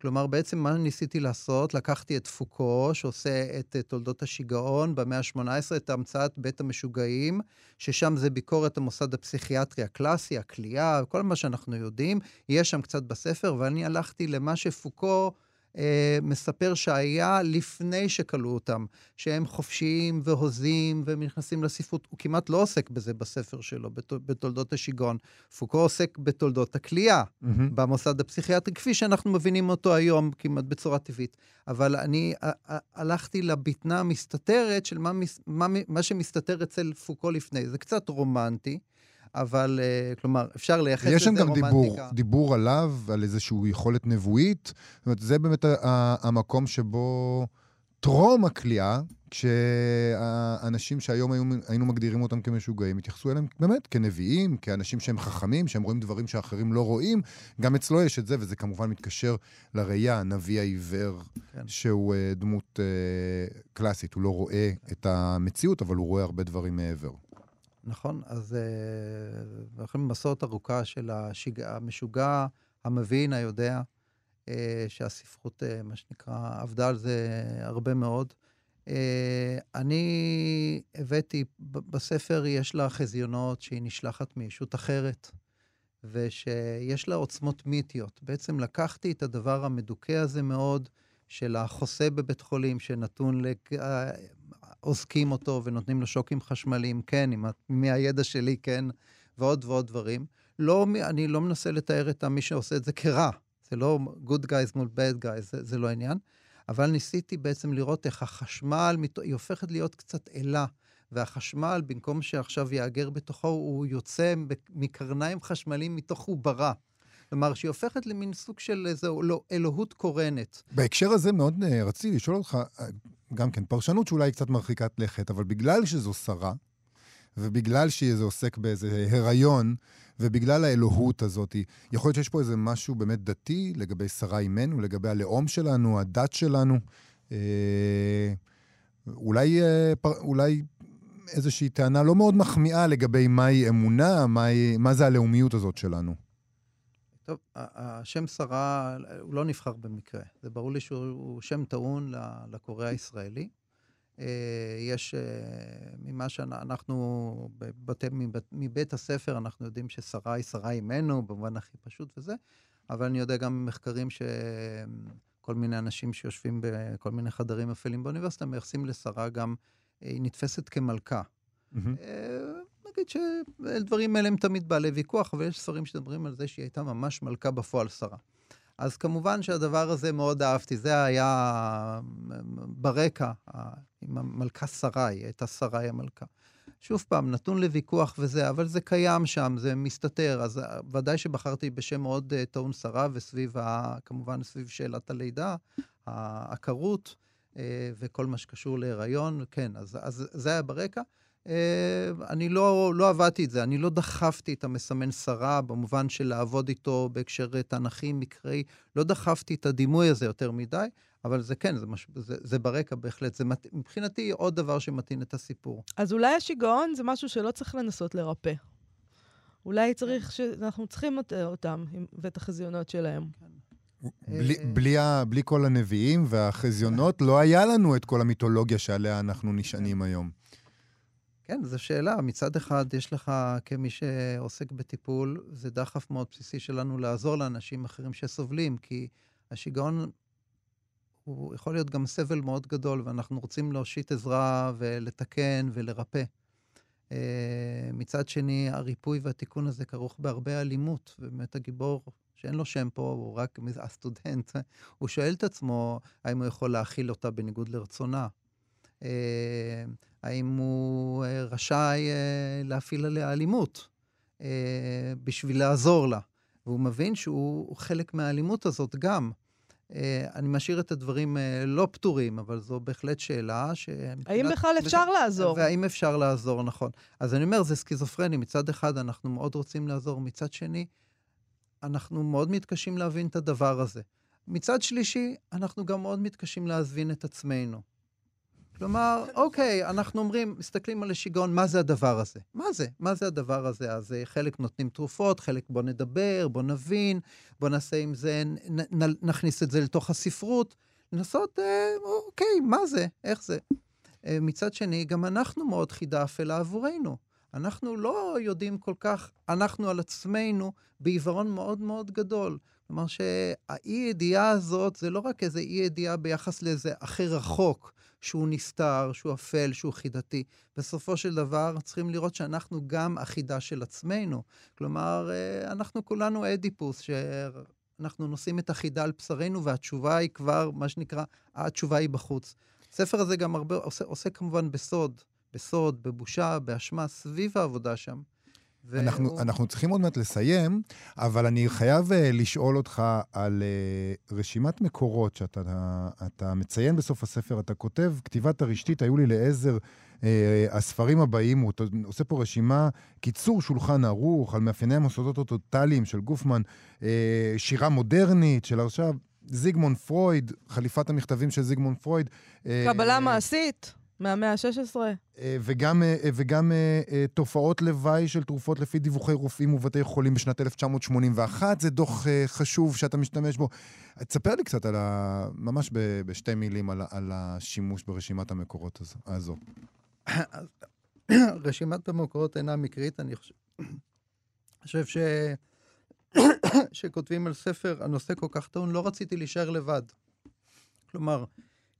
Speaker 4: כלומר, בעצם מה ניסיתי לעשות? לקחתי את פוקו, שעושה את תולדות השיגעון במאה ה-18, את המצאת בית המשוגעים, ששם זה ביקורת המוסד הפסיכיאטרי הקלאסי, הכליאה, כל מה שאנחנו יודעים, יש שם קצת בספר, ואני הלכתי למה שפוקו... אה, מספר שהיה לפני שכלו אותם, שהם חופשיים והוזים והם נכנסים לספרות. הוא כמעט לא עוסק בזה בספר שלו, בת, בתולדות השיגעון. פוקו עוסק בתולדות הכליאה mm-hmm. במוסד הפסיכיאטרי, כפי שאנחנו מבינים אותו היום כמעט בצורה טבעית. אבל אני הלכתי לבטנה המסתתרת של מה, מה, מה שמסתתר אצל פוקו לפני. זה קצת רומנטי. אבל, uh, כלומר, אפשר לייחס לזה רומנטיקה.
Speaker 2: יש שם גם דיבור, דיבור עליו, על איזושהי יכולת נבואית. זאת אומרת, זה באמת המקום שבו טרום הכליאה, כשהאנשים שהיום היו, היינו מגדירים אותם כמשוגעים, התייחסו אליהם באמת כנביאים, כאנשים שהם חכמים, שהם רואים דברים שאחרים לא רואים. גם אצלו יש את זה, וזה כמובן מתקשר לראייה, הנביא העיוור, כן. שהוא uh, דמות uh, קלאסית. הוא לא רואה את המציאות, אבל הוא רואה הרבה דברים מעבר.
Speaker 4: נכון, אז אנחנו יכולים מסורת ארוכה של השיג... המשוגע, המבין, היודע, אה, שהספרות, אה, מה שנקרא, עבדה על זה הרבה מאוד. אה, אני הבאתי, בספר יש לה חזיונות שהיא נשלחת מישות אחרת, ושיש לה עוצמות מיתיות. בעצם לקחתי את הדבר המדוכא הזה מאוד, של החוסה בבית חולים, שנתון אוזקים אותו ונותנים לו שוקים חשמליים, כן, עם, מהידע שלי, כן, ועוד ועוד דברים. לא, אני לא מנסה לתאר את מי שעושה את זה כרע. זה לא good guys מול bad guys, זה, זה לא העניין. אבל ניסיתי בעצם לראות איך החשמל, היא הופכת להיות קצת אלה. והחשמל, במקום שעכשיו יאגר בתוכו, הוא יוצא מקרניים חשמליים מתוך עוברה. כלומר, שהיא הופכת למין סוג של איזו לא, אלוהות קורנת.
Speaker 2: בהקשר הזה מאוד אה, רציתי לשאול אותך, אה, גם כן, פרשנות שאולי היא קצת מרחיקת לכת, אבל בגלל שזו שרה, ובגלל שזה עוסק באיזה הריון, ובגלל האלוהות הזאת, יכול להיות שיש פה איזה משהו באמת דתי לגבי שרה אימנו, לגבי הלאום שלנו, הדת שלנו. אה, אולי, אה, פר, אולי איזושהי טענה לא מאוד מחמיאה לגבי מהי אמונה, מהי, מה זה הלאומיות הזאת שלנו.
Speaker 4: טוב, השם שרה, הוא לא נבחר במקרה. זה ברור לי שהוא שם טעון לקורא הישראלי. אה, יש, אה, ממה שאנחנו, בבתי, מבית הספר, אנחנו יודעים ששרה היא שרה אימנו, במובן הכי פשוט וזה, אבל אני יודע גם ממחקרים שכל מיני אנשים שיושבים בכל מיני חדרים אפלים באוניברסיטה, מייחסים לשרה גם, היא נתפסת כמלכה. Mm-hmm. נגיד שדברים האלה הם תמיד בעלי ויכוח, אבל יש שרים שמדברים על זה שהיא הייתה ממש מלכה בפועל שרה. אז כמובן שהדבר הזה מאוד אהבתי, זה היה ברקע, עם המלכה שרי, היא הייתה שרי המלכה. שוב פעם, נתון לוויכוח וזה, אבל זה קיים שם, זה מסתתר, אז ודאי שבחרתי בשם מאוד uh, טעון שרה, וסביב, ה, כמובן, סביב שאלת הלידה, העקרות, uh, וכל מה שקשור להיריון, כן, אז, אז זה היה ברקע. אה, אני לא, לא עבדתי את זה, אני לא דחפתי את המסמן שרה במובן של לעבוד איתו בהקשר תנ"כי, מקראי, לא דחפתי את הדימוי הזה יותר מדי, אבל זה כן, זה, מש... זה, זה ברקע בהחלט. זה מת... מבחינתי עוד דבר שמתאים את הסיפור.
Speaker 1: אז אולי השיגעון זה משהו שלא צריך לנסות לרפא. אולי צריך, ש... אנחנו צריכים אות- אותם ואת החזיונות שלהם.
Speaker 2: בלי,
Speaker 4: אה,
Speaker 2: בלי, בלי כל הנביאים והחזיונות, לא היה לנו את כל המיתולוגיה שעליה אנחנו נשענים היום.
Speaker 4: כן, זו שאלה. מצד אחד, יש לך, כמי שעוסק בטיפול, זה דחף מאוד בסיסי שלנו לעזור לאנשים אחרים שסובלים, כי השיגעון הוא יכול להיות גם סבל מאוד גדול, ואנחנו רוצים להושיט עזרה ולתקן ולרפא. אה, מצד שני, הריפוי והתיקון הזה כרוך בהרבה אלימות, ובאמת הגיבור, שאין לו שם פה, הוא רק הסטודנט, הוא שואל את עצמו האם הוא יכול להכיל אותה בניגוד לרצונה. אה, האם הוא אה, רשאי אה, להפעיל עליה אלימות אה, בשביל לעזור לה. והוא מבין שהוא חלק מהאלימות הזאת גם. אה, אני משאיר את הדברים אה, לא פתורים, אבל זו בהחלט שאלה ש...
Speaker 1: האם בכלל אפשר לעזור?
Speaker 4: והאם אפשר לעזור, נכון. אז אני אומר, זה סכיזופרני. מצד אחד, אנחנו מאוד רוצים לעזור, מצד שני, אנחנו מאוד מתקשים להבין את הדבר הזה. מצד שלישי, אנחנו גם מאוד מתקשים להבין את עצמנו. כלומר, אוקיי, אנחנו אומרים, מסתכלים על השיגעון, מה זה הדבר הזה? מה זה? מה זה הדבר הזה? אז אה, חלק נותנים תרופות, חלק בוא נדבר, בוא נבין, בוא נעשה עם זה, נ, נכניס את זה לתוך הספרות, לנסות, אה, אוקיי, מה זה? איך זה? אה, מצד שני, גם אנחנו מאוד חידה אפלה עבורנו. אנחנו לא יודעים כל כך, אנחנו על עצמנו בעיוורון מאוד מאוד גדול. כלומר שהאי-ידיעה הזאת זה לא רק איזה אי-ידיעה ביחס לאיזה אחר רחוק, שהוא נסתר, שהוא אפל, שהוא חידתי. בסופו של דבר צריכים לראות שאנחנו גם החידה של עצמנו. כלומר, אה, אנחנו כולנו אדיפוס, שאנחנו נושאים את החידה על בשרנו, והתשובה היא כבר, מה שנקרא, התשובה היא בחוץ. הספר הזה גם הרבה, עושה, עושה כמובן בסוד, בסוד, בבושה, באשמה, סביב העבודה שם.
Speaker 2: אנחנו, והוא... אנחנו צריכים עוד מעט לסיים, אבל אני חייב uh, לשאול אותך על uh, רשימת מקורות שאתה אתה מציין בסוף הספר. אתה כותב, כתיבת הרשתית, היו לי לעזר uh, הספרים הבאים, הוא עושה פה רשימה, קיצור שולחן ערוך, על מאפייני המוסדות הטוטליים של גופמן, uh, שירה מודרנית של עכשיו. זיגמונד פרויד, חליפת המכתבים של זיגמונד פרויד.
Speaker 1: קבלה uh, מעשית. מהמאה ה-16.
Speaker 2: וגם, וגם תופעות לוואי של תרופות לפי דיווחי רופאים ובתי חולים בשנת 1981, זה דוח חשוב שאתה משתמש בו. תספר לי קצת על ה... ממש בשתי מילים על, על השימוש ברשימת המקורות הזו. הזו.
Speaker 4: רשימת המקורות אינה מקרית, אני חושב, חושב ש... שכותבים על ספר, הנושא כל כך טעון, לא רציתי להישאר לבד. כלומר,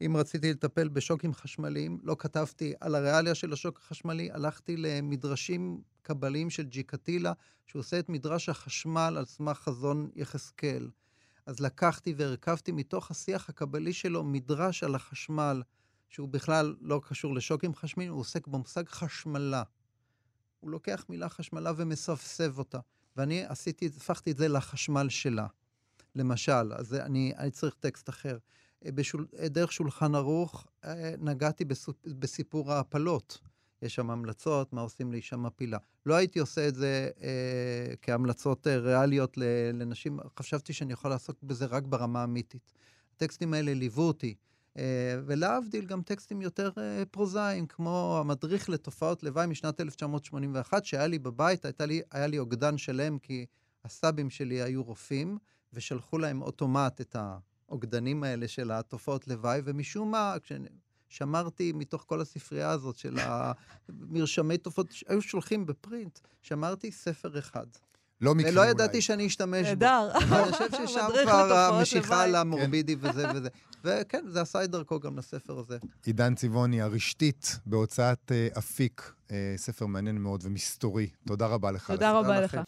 Speaker 4: אם רציתי לטפל בשוקים חשמליים, לא כתבתי על הריאליה של השוק החשמלי, הלכתי למדרשים קבליים של ג'יקטילה, שהוא עושה את מדרש החשמל על סמך חזון יחזקאל. אז לקחתי והרכבתי מתוך השיח הקבלי שלו מדרש על החשמל, שהוא בכלל לא קשור לשוקים חשמליים, הוא עוסק במושג חשמלה. הוא לוקח מילה חשמלה ומספסב אותה. ואני עשיתי, הפכתי את זה לחשמל שלה. למשל, אז אני, אני צריך טקסט אחר. בשול, דרך שולחן ערוך נגעתי בסיפור ההפלות. יש שם המלצות, מה עושים לאישה מפילה. לא הייתי עושה את זה אה, כהמלצות ריאליות לנשים, חשבתי שאני יכול לעסוק בזה רק ברמה האמיתית. הטקסטים האלה ליוו אותי, אה, ולהבדיל גם טקסטים יותר אה, פרוזאיים, כמו המדריך לתופעות לוואי משנת 1981, שהיה לי בבית, לי, היה לי אוגדן שלם, כי הסבים שלי היו רופאים, ושלחו להם אוטומט את ה... העוגדנים האלה של התופעות לוואי, ומשום מה, כששמרתי מתוך כל הספרייה הזאת של המרשמי תופעות, היו שולחים בפרינט, שמרתי ספר אחד.
Speaker 2: לא מקרי
Speaker 4: ולא ידעתי שאני אשתמש בו.
Speaker 1: נהדר.
Speaker 4: אני חושב ששם כבר המשיכה למורבידי וזה וזה. וכן, זה עשה את דרכו גם לספר הזה.
Speaker 2: עידן צבעוני, הרשתית בהוצאת אפיק, ספר מעניין מאוד ומסתורי. תודה רבה לך.
Speaker 1: תודה רבה לך.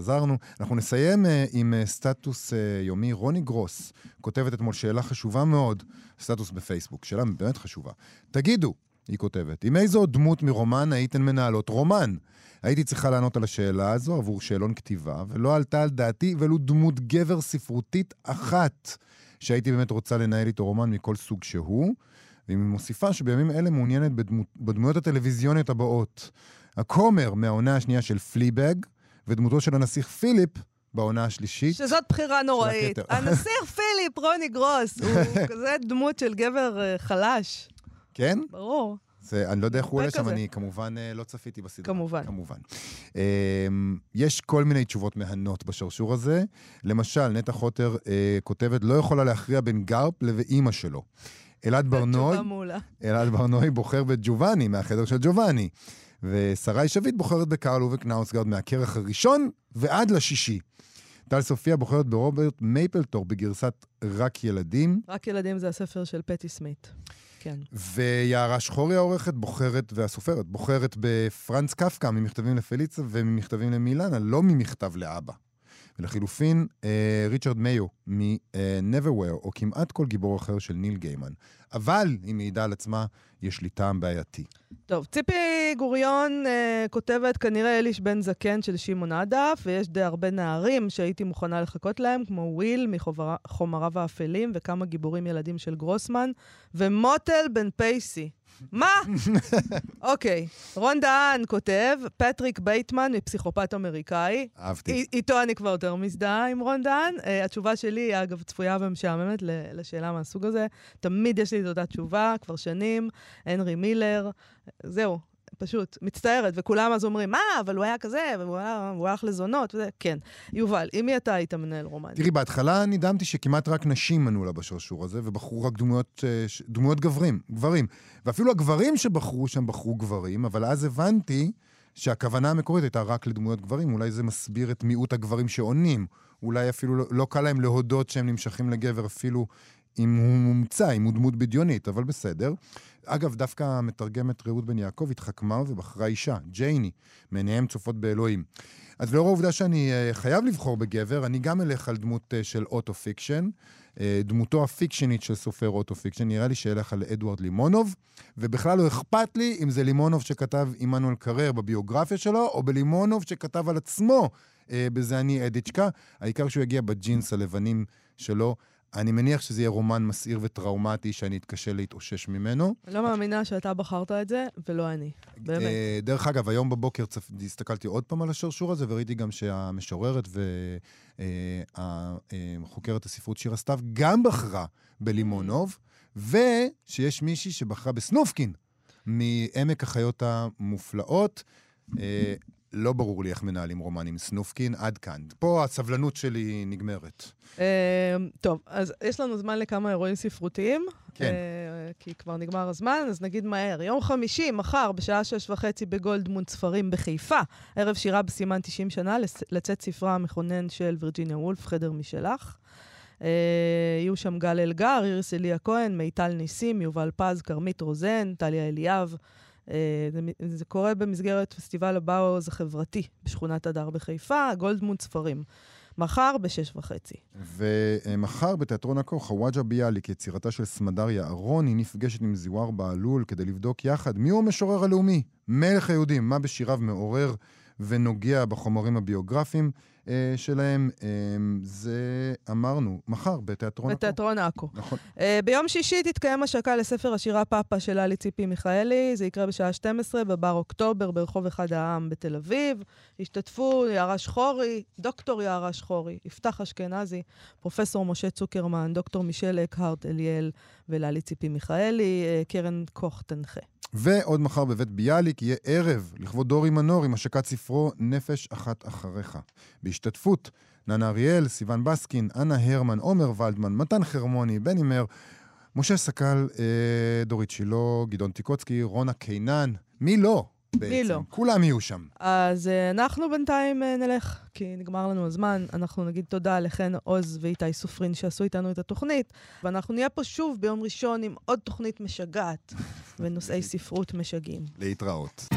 Speaker 2: חזרנו. אנחנו נסיים uh, עם uh, סטטוס uh, יומי. רוני גרוס כותבת אתמול שאלה חשובה מאוד, סטטוס בפייסבוק, שאלה באמת חשובה. תגידו, היא כותבת, עם איזו דמות מרומן הייתן מנהלות רומן? הייתי צריכה לענות על השאלה הזו עבור שאלון כתיבה, ולא עלתה על דעתי ולו דמות גבר ספרותית אחת שהייתי באמת רוצה לנהל איתו רומן מכל סוג שהוא. והיא מוסיפה שבימים אלה מעוניינת בדמו, בדמויות הטלוויזיוניות הבאות. הכומר מהעונה השנייה של פליבג, ודמותו של הנסיך פיליפ בעונה השלישית.
Speaker 1: שזאת בחירה נוראית. הנסיך פיליפ, רוני גרוס, הוא כזה דמות של גבר אה, חלש,
Speaker 2: כן?
Speaker 1: ברור.
Speaker 2: זה, אני לא יודע איך הוא עולה שם. אני כמובן אה, לא צפיתי בסדרה.
Speaker 1: כמובן.
Speaker 2: כמובן. אמ, יש כל מיני תשובות מהנות בשרשור הזה. למשל, נטע חוטר אה, כותבת, לא יכולה להכריע בין גרפ לאימא שלו. אלעד ברנוי. אלעד ברנוי בוחר בג'ובאני, מהחדר של ג'ובאני. ושרי שביט בוחרת בקרל אובה קנאוסגרד מהכרך הראשון ועד לשישי. טל סופיה בוחרת ברוברט מייפלטור בגרסת רק ילדים,
Speaker 1: רק ילדים זה הספר של פטי סמית. כן.
Speaker 2: ויערה שחורי העורכת בוחרת, והסופרת, בוחרת בפרנץ קפקא ממכתבים לפליצה וממכתבים למילנה, לא ממכתב לאבא. ולחילופין, אה, ריצ'רד מאיו מ-Neverwhere, או כמעט כל גיבור אחר של ניל גיימן. אבל, היא מעידה על עצמה, יש לי טעם בעייתי.
Speaker 1: טוב, ציפי גוריון אה, כותבת כנראה אליש בן זקן של שמעון עדף, ויש די הרבה נערים שהייתי מוכנה לחכות להם, כמו וויל מחומריו האפלים, וכמה גיבורים ילדים של גרוסמן, ומוטל בן פייסי. מה? אוקיי, רון דהן כותב, פטריק בייטמן מפסיכופת אמריקאי.
Speaker 2: אהבתי.
Speaker 1: איתו אני כבר יותר מזדהה עם רון דהן. אה, התשובה שלי היא, אגב, צפויה ומשעממת לשאלה מהסוג הזה. תמיד יש לי את אותה תשובה, כבר שנים, הנרי מילר. זהו, פשוט, מצטערת. וכולם אז אומרים, מה, אבל הוא היה כזה, והוא הלך לזונות וזה. כן. יובל, עם מי אתה היית מנהל רומן?
Speaker 2: תראי, בהתחלה נדהמתי שכמעט רק נשים ענו לה בשרשור הזה, ובחרו רק דמויות, אה, דמויות גברים, גברים. ואפילו הגברים שבחרו שם בחרו גברים, אבל אז הבנתי שהכוונה המקורית הייתה רק לדמויות גברים, אולי זה מסביר את מיעוט הגברים שעונים. אולי אפילו לא, לא קל להם להודות שהם נמשכים לגבר, אפילו אם הוא מומצא, אם הוא דמות בדיונית, אבל בסדר. אגב, דווקא המתרגמת רעות בן יעקב התחכמה ובחרה אישה, ג'ייני, מעיניהם צופות באלוהים. אז לאור העובדה שאני אה, חייב לבחור בגבר, אני גם אלך על דמות אה, של auto-fiction. אה, דמותו הפיקשנית של סופר auto-fiction, נראה לי שאלך על אדוארד לימונוב, ובכלל לא אכפת לי אם זה לימונוב שכתב עמנואל קרר בביוגרפיה שלו, או בלימונוב שכתב על עצמו בזה אני אדיצ'קה. העיקר שהוא יגיע בג'ינס הלבנים שלו. אני מניח שזה יהיה רומן מסעיר וטראומטי שאני אתקשה להתאושש ממנו.
Speaker 1: לא מאמינה שאתה בחרת את זה, ולא אני. באמת.
Speaker 2: אה, דרך אגב, היום בבוקר צפ... הסתכלתי עוד פעם על השרשור הזה, וראיתי גם שהמשוררת והחוקרת הספרות שירה סתיו גם בחרה בלימונוב, ושיש מישהי שבחרה בסנופקין, מעמק החיות המופלאות. לא ברור לי איך מנהלים רומן עם סנופקין, עד כאן. פה הסבלנות שלי נגמרת.
Speaker 1: אה, טוב, אז יש לנו זמן לכמה אירועים ספרותיים.
Speaker 2: כן.
Speaker 1: אה, כי כבר נגמר הזמן, אז נגיד מהר. יום חמישי, מחר, בשעה שש וחצי בגולדמונד ספרים בחיפה, ערב שירה בסימן 90 שנה, לצאת ספרה המכונן של וירג'יניה וולף, חדר משלך. אה, יהיו שם גל אלגר, איריס אליה כהן, מיטל ניסים, יובל פז, כרמית רוזן, טליה אליאב. אה, זה, זה קורה במסגרת פסטיבל הבאוז החברתי בשכונת הדר בחיפה, גולדמונד ספרים. מחר בשש וחצי.
Speaker 2: ומחר בתיאטרון הכוח, חוואג'ה ביאליק, יצירתה של סמדר יערוני, נפגשת עם זיוואר בהלול כדי לבדוק יחד מיהו המשורר הלאומי, מלך היהודים, מה בשיריו מעורר ונוגע בחומרים הביוגרפיים אה, שלהם. אה, זה אמרנו, מחר בתיאטרון הכוח.
Speaker 1: בתיאטרון עכו.
Speaker 2: נכון.
Speaker 1: Uh, ביום שישי תתקיים השקה לספר השירה פאפה של ללי ציפי מיכאלי. זה יקרה בשעה 12 בבר אוקטובר ברחוב אחד העם בתל אביב. השתתפו יערה שחורי, דוקטור יערה שחורי, יפתח אשכנזי, פרופסור משה צוקרמן, דוקטור מישל אקהרט אליאל וללי ציפי מיכאלי. uh, קרן קוך תנחה.
Speaker 2: ועוד מחר בבית ביאליק יהיה ערב לכבוד דורי מנור עם השקת ספרו "נפש אחת אחריך". בהשתתפות ננה אריאל, סיון בסקין, אנה הרמן, עומר ולדמן, מתן חרמוני, בני מר, משה סקל, אה, דורית שילה, גדעון טיקוצקי, רונה קינן. מי לא בעצם?
Speaker 1: לא?
Speaker 2: כולם יהיו שם.
Speaker 1: אז uh, אנחנו בינתיים uh, נלך, כי נגמר לנו הזמן. אנחנו נגיד תודה לחן עוז ואיתי סופרין שעשו איתנו את התוכנית, ואנחנו נהיה פה שוב ביום ראשון עם עוד תוכנית משגעת ונושאי ספרות משגעים.
Speaker 2: להתראות.